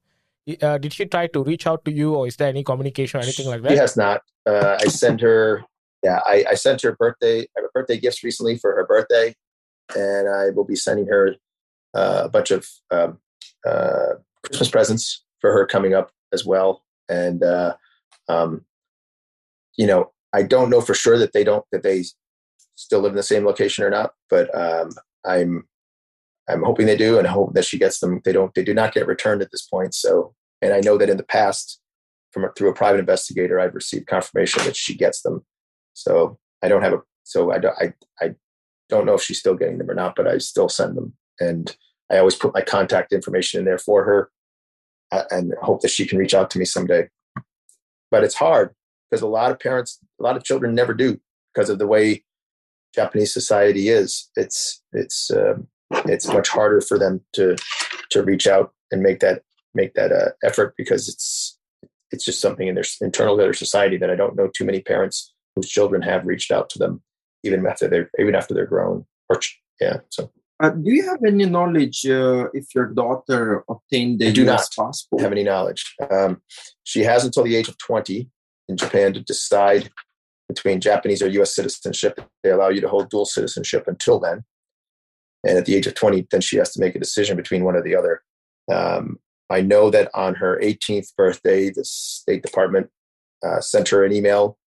Uh, did she try to reach out to you, or is there any communication or anything like that? She has not. Uh, I sent her. Yeah, I, I sent her birthday. Birthday gifts recently for her birthday, and I will be sending her uh, a bunch of um, uh, Christmas presents for her coming up as well. And uh, um, you know, I don't know for sure that they don't that they still live in the same location or not, but um, I'm I'm hoping they do, and hope that she gets them. They don't. They do not get returned at this point. So, and I know that in the past, from through a private investigator, I've received confirmation that she gets them. So I don't have a. So I don't. I I don't know if she's still getting them or not, but I still send them, and I always put my contact information in there for her, and hope that she can reach out to me someday. But it's hard because a lot of parents, a lot of children never do because of the way Japanese society is. It's it's um, it's much harder for them to to reach out and make that make that uh, effort because it's it's just something in their internal to their society that I don't know too many parents whose children have reached out to them even after they're even after they're grown or yeah so uh, do you have any knowledge uh, if your daughter obtained the I do US not passport? have any knowledge. Um, she has until the age of 20 in Japan to decide between Japanese or US citizenship. They allow you to hold dual citizenship until then. And at the age of 20, then she has to make a decision between one or the other. Um, I know that on her 18th birthday, the State Department uh, sent her an email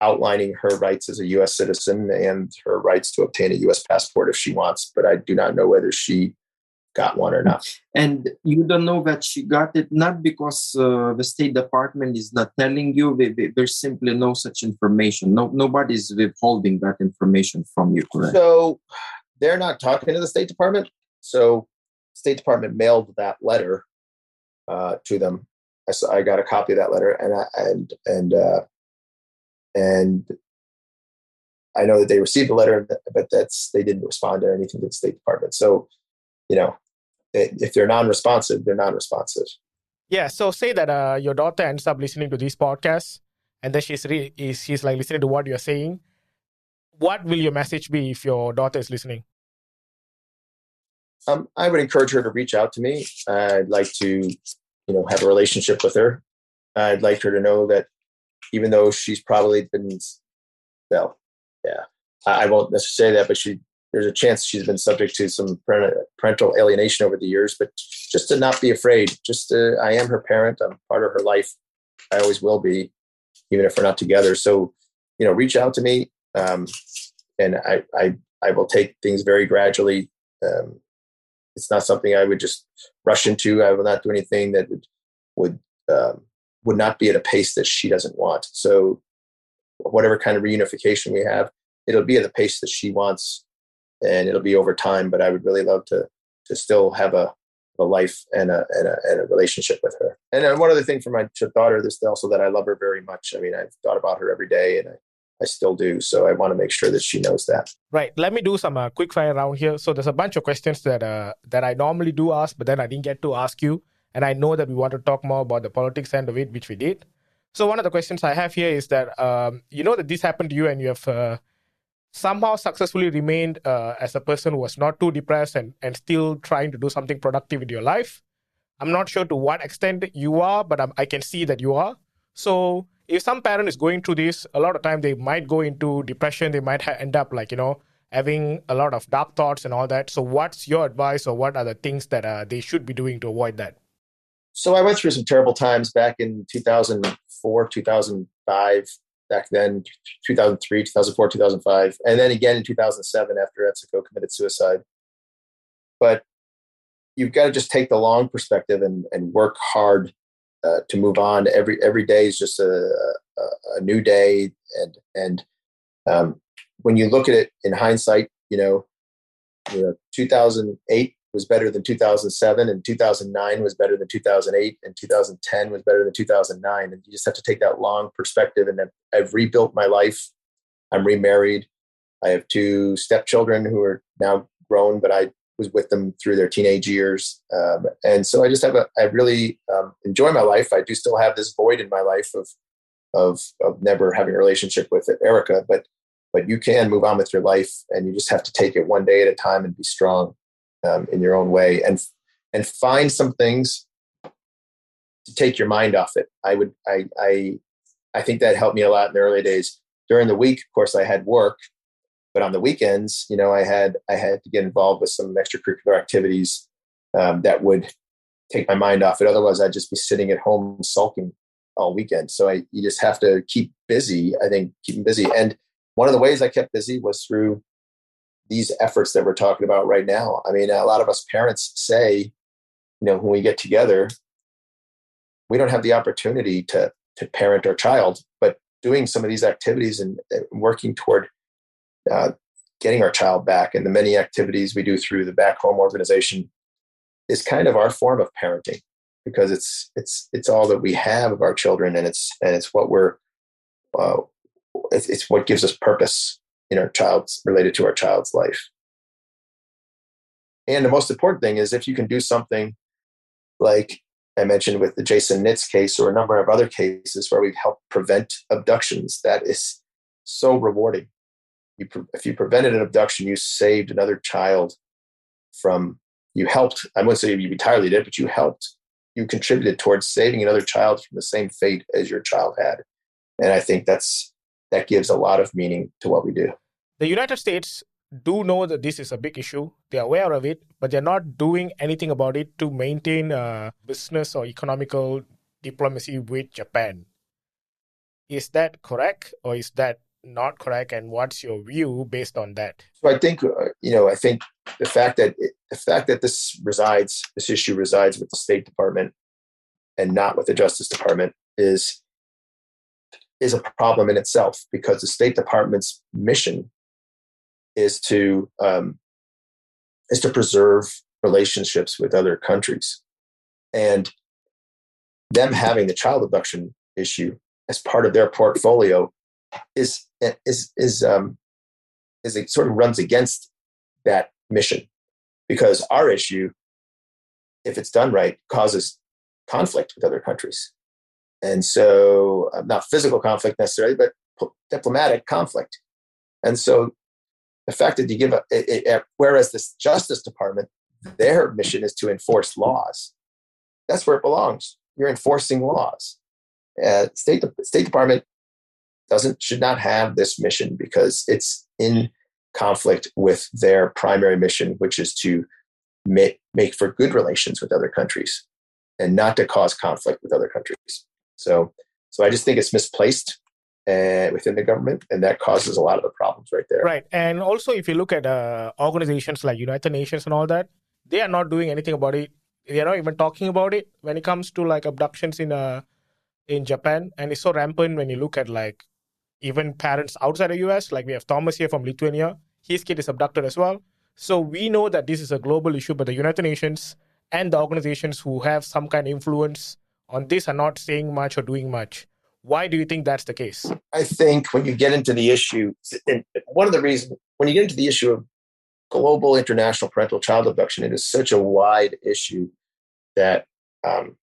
outlining her rights as a U.S. citizen and her rights to obtain a U.S. passport if she wants. But I do not know whether she got one or not. And you don't know that she got it not because uh, the State Department is not telling you. There's simply no such information. No, nobody's withholding that information from you. Correct? So they're not talking to the State Department. So State Department mailed that letter uh, to them. I, saw, I got a copy of that letter, and I, and and uh, and I know that they received the letter, but that's they didn't respond to anything to the State Department. So, you know, if they're non-responsive, they're non-responsive. Yeah. So say that uh, your daughter ends up listening to these podcasts, and then she's re- is she's like listening to what you're saying. What will your message be if your daughter is listening? Um, I would encourage her to reach out to me. I'd like to, you know, have a relationship with her. I'd like her to know that even though she's probably been, well, yeah, I, I won't necessarily say that, but she there's a chance she's been subject to some parental alienation over the years. But just to not be afraid, just to, I am her parent. I'm part of her life. I always will be, even if we're not together. So, you know, reach out to me, um, and I, I I will take things very gradually. Um, it's not something I would just rush into. I will not do anything that would would um, would not be at a pace that she doesn't want. So, whatever kind of reunification we have, it'll be at the pace that she wants, and it'll be over time. But I would really love to to still have a a life and a, and a, and a relationship with her. And one other thing for my daughter, this also that I love her very much. I mean, I've thought about her every day, and I, I still do. So I want to make sure that she knows that. Right. Let me do some uh, quick fire around here. So there's a bunch of questions that uh, that I normally do ask, but then I didn't get to ask you. And I know that we want to talk more about the politics end of it, which we did. So one of the questions I have here is that um, you know that this happened to you, and you have uh, somehow successfully remained uh, as a person who was not too depressed and and still trying to do something productive in your life. I'm not sure to what extent you are, but I'm, I can see that you are. So if some parent is going through this, a lot of time they might go into depression. They might ha- end up like you know having a lot of dark thoughts and all that. So what's your advice, or what are the things that uh, they should be doing to avoid that? so I went through some terrible times back in 2004, 2005, back then, 2003, 2004, 2005, and then again in 2007 after Etsuko committed suicide. But you've got to just take the long perspective and, and work hard uh, to move on. Every every day is just a, a, a new day, and and um, when you look at it in hindsight, you know, you know, 2008 was better than 2007, and 2009 was better than 2008, and 2010 was better than 2009. And you just have to take that long perspective. And I've rebuilt my life. I'm remarried. I have two stepchildren who are now grown, but I was with them through their teenage years. Um, and so I just have a, I really um, enjoy my life. I do still have this void in my life of, of, of never having a relationship with Erica, but, but you can move on with your life and you just have to take it one day at a time and be strong um, in your own way and, and find some things to take your mind off it. I would, I, I, I think that helped me a lot in the early days. During the week, of course, I had work but on the weekends, you know, I had I had to get involved with some extracurricular activities um, that would take my mind off it. Otherwise, I'd just be sitting at home sulking all weekend. So I you just have to keep busy. I think keeping busy. And one of the ways I kept busy was through these efforts that we're talking about right now. I mean, a lot of us parents say, you know, when we get together, we don't have the opportunity to to parent our child, but doing some of these activities and, and working toward uh, getting our child back and the many activities we do through the BACHOME organization is kind of our form of parenting because it's it's it's all that we have of our children and it's and it's what we're uh, it's, it's what gives us purpose in our child's related to our child's life and the most important thing is if you can do something like I mentioned with the Jason Nitz case or a number of other cases where we've helped prevent abductions, that is so rewarding you if you prevented an abduction, you saved another child from. You helped. I wouldn't say you entirely did, but you helped. You contributed towards saving another child from the same fate as your child had, and I think that's that gives a lot of meaning to what we do. The United States do know that this is a big issue. They're aware of it, but they're not doing anything about it to maintain a business or economical diplomacy with Japan. Is that correct, or is that not correct and what's your view based on that so i think uh, you know i think the fact that it, the fact that this resides this issue resides with the state department and not with the justice department is is a problem in itself because the state department's mission is to um, is to preserve relationships with other countries. And them having the child abduction issue as part of their portfolio is is is um, is it sort of runs against that mission because our issue, if it's done right, causes conflict with other countries, and so uh, not physical conflict necessarily, but diplomatic conflict, and so the fact that you give a, it, it, whereas the Justice Department, their mission is to enforce laws. That's where it belongs. You're enforcing laws. Uh, State State Department doesn't should not have this mission because it's in conflict with their primary mission, which is to make, make for good relations with other countries and not to cause conflict with other countries. So, so I just think it's misplaced uh, within the government, and that causes a lot of the problems right there. Right, and also if you look at uh, organizations like United Nations and all that, they are not doing anything about it. They are not even talking about it when it comes to like abductions in uh in Japan, and it's so rampant when you look at like even parents outside the US, like we have Tomas here from Lithuania, his kid is abducted as well. So we know that this is a global issue, but the United Nations and the organizations who have some kind of influence on this are not saying much or doing much. Why do you think that's the case? I think when you get into the issue, and one of the reasons, when you get into the issue of global international parental child abduction, it is such a wide issue that um,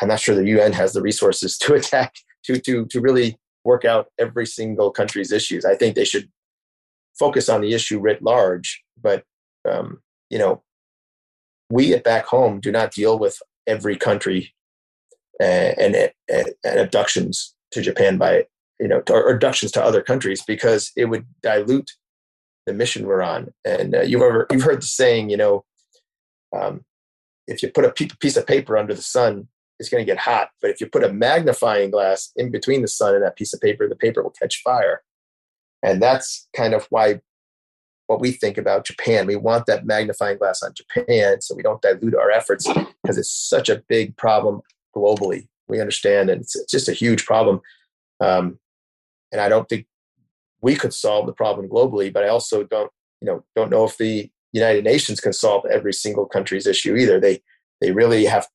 I'm not sure the UN has the resources to attack, to, to, to really work out every single country's issues. I think they should focus on the issue writ large. But um, you know, we at BACHOME do not deal with every country and, and, abductions to Japan by you know or abductions to other countries because it would dilute the mission we're on. And uh, you've ever you've heard the saying, you know, um, if you put a piece of paper under the sun, it's going to get hot. But if you put a magnifying glass in between the sun and that piece of paper, the paper will catch fire. And that's kind of why what we think about Japan. We want that magnifying glass on Japan so we don't dilute our efforts because it's such a big problem globally. We understand, and it's, it's just a huge problem. Um, and I don't think we could solve the problem globally, but I also don't, you know, don't know if the United Nations can solve every single country's issue either. They they really have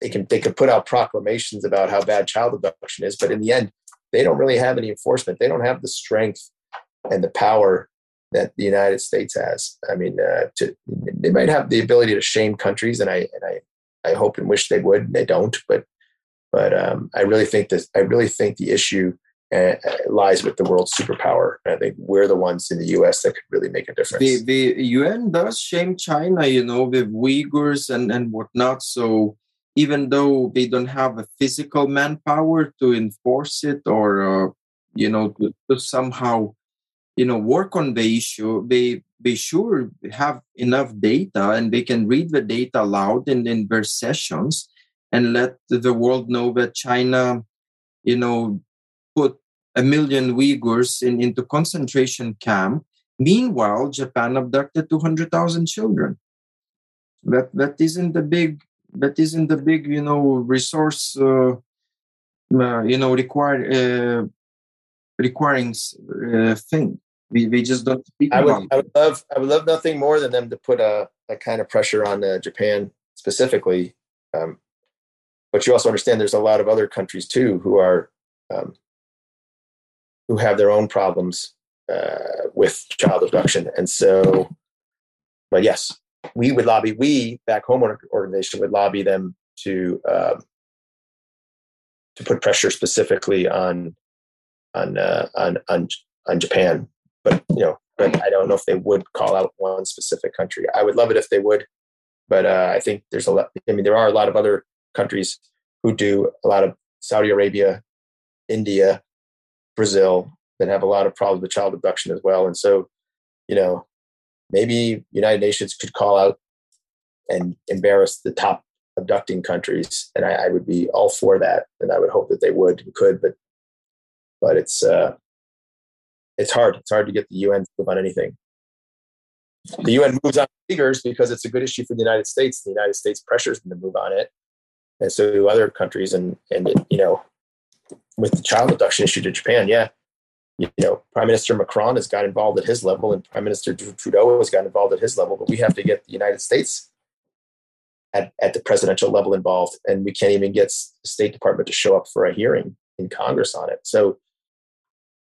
they can they can put out proclamations about how bad child abduction is, but in the end, they don't really have any enforcement. They don't have the strength and the power that the United States has. I mean, uh, to, they might have the ability to shame countries, and I and I I hope and wish they would. And they don't, but but um, I really think that I really think the issue uh, lies with the world superpower. I think we're the ones in the U.S. that could really make a difference. The, the UN does shame China, you know, with Uyghurs and and whatnot. So even though they don't have a physical manpower to enforce it or uh, you know to, to, somehow you know work on the issue they they sure have enough data and they can read the data aloud in, in their sessions and let the world know that china you know put a million uyghurs in, into concentration camp. Meanwhile japan abducted 200000 children. That that isn't a big that isn't the big you know resource uh, uh, you know require uh, requiring uh, thing. We, we just don't speak I would, I would love I would love nothing more than them to put a, a kind of pressure on uh, Japan specifically um, but you also understand there's a lot of other countries too who are um, who have their own problems uh, with child abduction. And so but yes we would lobby, we BACHOME organization would lobby them to uh, to put pressure specifically on on uh, on on on Japan. But you know, but I don't know if they would call out one specific country. I would love it if they would, but uh, I think there's a lot. I mean, there are a lot of other countries who do a lot of Saudi Arabia, India, Brazil that have a lot of problems with child abduction as well. And so, you know, maybe United Nations could call out and embarrass the top abducting countries, and I, I, would be all for that, and I would hope that they would and could, but but it's uh, it's hard. It's hard to get the UN to move on anything. The UN moves on Uyghurs because it's a good issue for the United States. The United States pressures them to move on it, and so do other countries. And and you know, with the child abduction issue to Japan, yeah, you know, Prime Minister Macron has got involved at his level, and Prime Minister Trudeau has got involved at his level. But we have to get the United States at, at the presidential level involved, and we can't even get the State Department to show up for a hearing in Congress on it. So,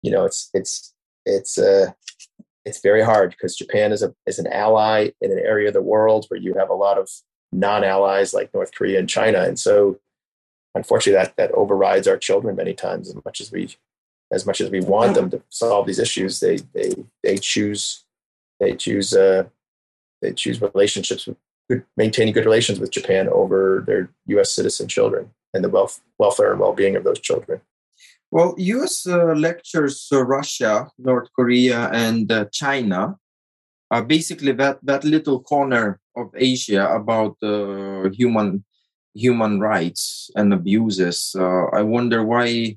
you know, it's it's it's uh, it's very hard because Japan is a is an ally in an area of the world where you have a lot of non-allies like North Korea and China, and so unfortunately that that overrides our children many times as much as we as much as we want them to solve these issues, they they they choose they choose uh, they choose relationships with good, maintaining good relations with Japan over their U.S. citizen children and the wealth, welfare and well-being of those children. Well, U.S. Uh, lectures uh, Russia, North Korea, and uh, China are basically that that little corner of Asia about uh, human human rights and abuses. Uh, I wonder why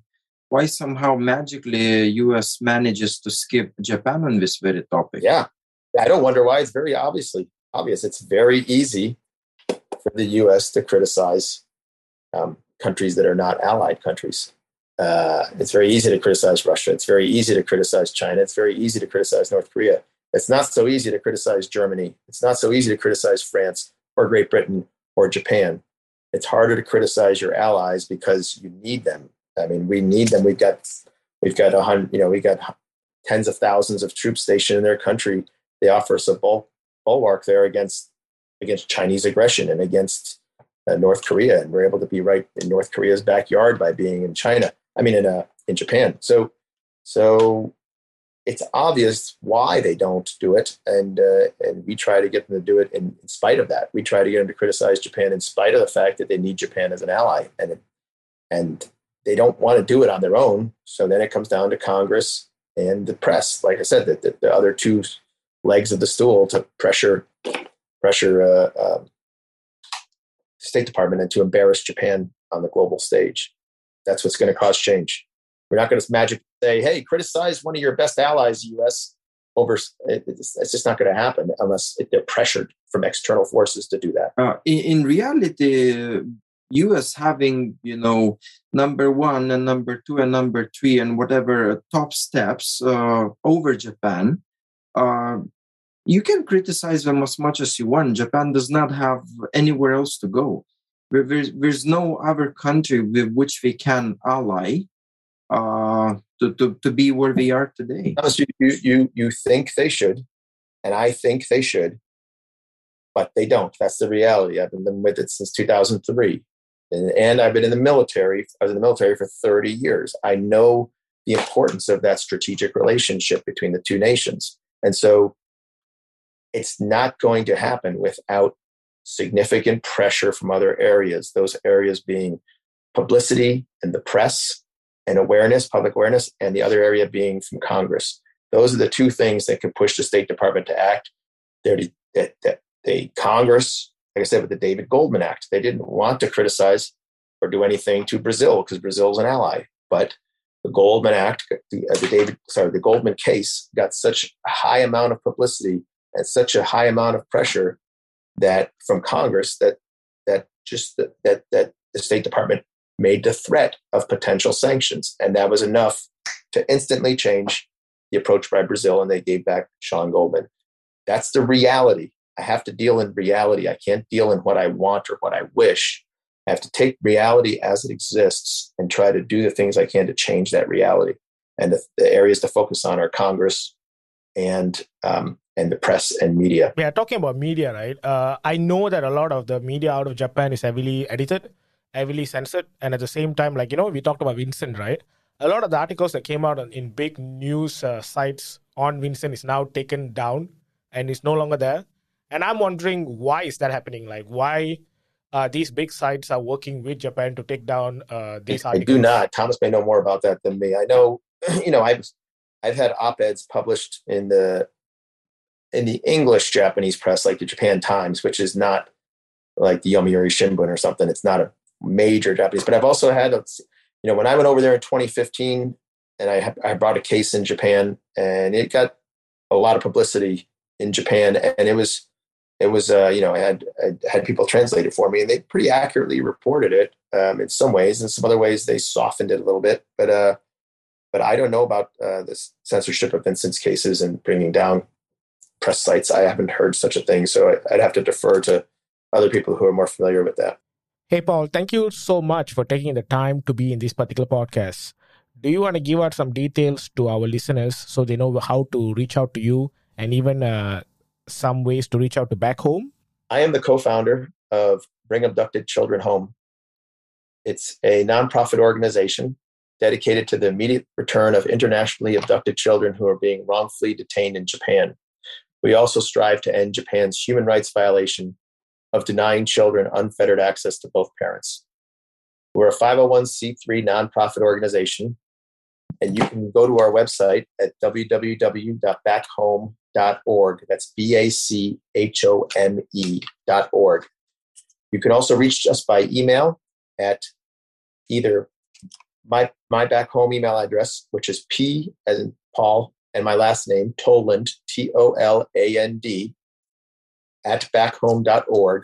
why somehow magically US manages to skip Japan on this very topic. Yeah. I don't wonder why. It's very obviously obvious. It's very easy for the US to criticize um, countries that are not allied countries. Uh, it's very easy to criticize Russia. It's very easy to criticize China. It's very easy to criticize North Korea. It's not so easy to criticize Germany. It's not so easy to criticize France or Great Britain or Japan. It's harder to criticize your allies because you need them I mean, we need them. We've got we've got a hundred, you know, we got tens of thousands of troops stationed in their country. They offer us a bul- bulwark there against against Chinese aggression and against uh, North Korea, and we're able to be right in North Korea's backyard by being in China. I mean, in uh, in Japan. So so it's obvious why they don't do it, and uh, and we try to get them to do it in, in, spite of that. We try to get them to criticize Japan in spite of the fact that they need Japan as an ally, and and they don't want to do it on their own. So then it comes down to Congress and the press. Like I said, that the, the, other two legs of the stool to pressure pressure uh, uh, State Department and to embarrass Japan on the global stage. That's what's going to cause change. We're not going to magic say, "Hey, criticize one of your best allies, U.S." over. It's, it's just not going to happen unless they're pressured from external forces to do that. Uh, in, in reality, US having you know number one and number two and number three and whatever top steps uh, over Japan, uh, you can criticize them as much as you want. Japan does not have anywhere else to go. There's, there's no other country with which we can ally uh, to, to, to be where we are today. You, you, you think they should, and I think they should, but they don't. That's the reality. I've been with it since 2003. And, and I've been in the military. I was in the military for 30 years. I know the importance of that strategic relationship between the two nations. And so it's not going to happen without significant pressure from other areas, those areas being publicity and the press and awareness, public awareness, and the other area being from Congress. Those are the two things that can push the State Department to act. They're, that, that they Congress, like I said, with the David Goldman Act, they didn't want to criticize or do anything to Brazil because Brazil is an ally. But the Goldman Act, the, uh, the David, sorry, the Goldman case got such a high amount of publicity and such a high amount of pressure that from Congress that that just that that, that the State Department made the threat of potential sanctions, and that was enough to instantly change the approach by Brazil, and they gave back Sean Goldman. That's the reality. I have to deal in reality. I can't deal in what I want or what I wish. I have to take reality as it exists and try to do the things I can to change that reality. And the, the areas to focus on are Congress and um, and the press and media. Yeah, talking about media, right? Uh, I know that a lot of the media out of Japan is heavily edited, heavily censored, and at the same time, like you know, we talked about Vincent, right? A lot of the articles that came out in big news uh, sites on Vincent is now taken down and is no longer there. And I'm wondering why is that happening? Like why uh, these big sites are working with Japan to take down uh, these I, articles? I do not. Tomas may know more about that than me. I know, you know, I've I've had op-eds published in the in the English Japanese press, like the Japan Times, which is not like the Yomiuri Shimbun or something. It's not a major Japanese, but I've also had, you know, when I went over there in 2015 and I, I brought a case in Japan and it got a lot of publicity in Japan and it was, it was, uh, you know, I had, I had people translate it for me and they pretty accurately reported it um, in some ways. In some other ways, they softened it a little bit, but, uh, but I don't know about uh, this censorship of Vincent's cases and bringing down press sites. I haven't heard such a thing, so I'd have to defer to other people who are more familiar with that. Hey, Paul, thank you so much for taking the time to be in this particular podcast. Do you want to give out some details to our listeners so they know how to reach out to you and even uh, some ways to reach out to BACHOME? I am the co founder of Bring Abducted Children Home. It's a nonprofit organization dedicated to the immediate return of internationally abducted children who are being wrongfully detained in Japan. We also strive to end Japan's human rights violation of denying children unfettered access to both parents. We're a 501c3 nonprofit organization, and you can go to our website at www.bachome.org. That's B A C H O M E.org. You can also reach us by email at either my, my BACHOME email address, which is P as in Paul and my last name, Toland, T O L A N D, at bachome.org,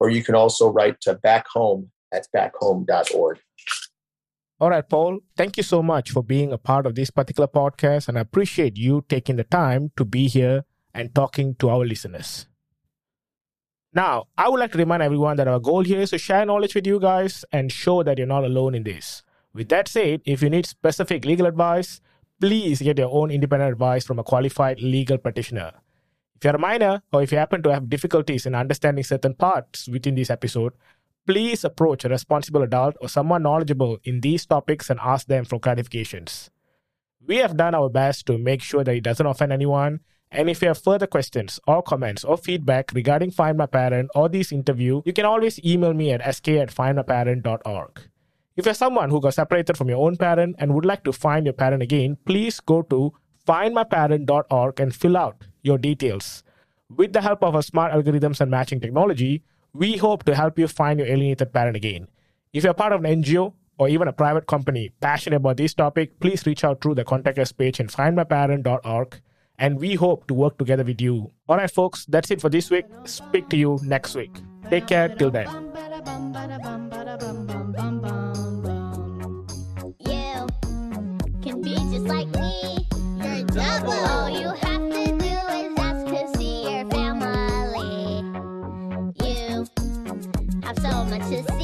or you can also write to bachome at bachome.org. All right, Paul, thank you so much for being a part of this particular podcast, and I appreciate you taking the time to be here and talking to our listeners. Now, I would like to remind everyone that our goal here is to share knowledge with you guys and show that you're not alone in this. With that said, if you need specific legal advice, please get your own independent advice from a qualified legal practitioner. If you're a minor or if you happen to have difficulties in understanding certain parts within this episode, please approach a responsible adult or someone knowledgeable in these topics and ask them for clarifications. We have done our best to make sure that it doesn't offend anyone. And if you have further questions or comments or feedback regarding Find My Parent or this interview, you can always email me at sk at findmyparent.org. If you're someone who got separated from your own parent and would like to find your parent again, please go to findmyparent.org and fill out your details. With the help of our smart algorithms and matching technology, we hope to help you find your alienated parent again. If you're part of an NGO or even a private company passionate about this topic, please reach out through the contact us page in findmyparent.org and we hope to work together with you. All right, folks, that's it for this week. Speak to you next week. Take care till then. Be just like me. You're double. All you have to do is ask to see your family. You have so much to.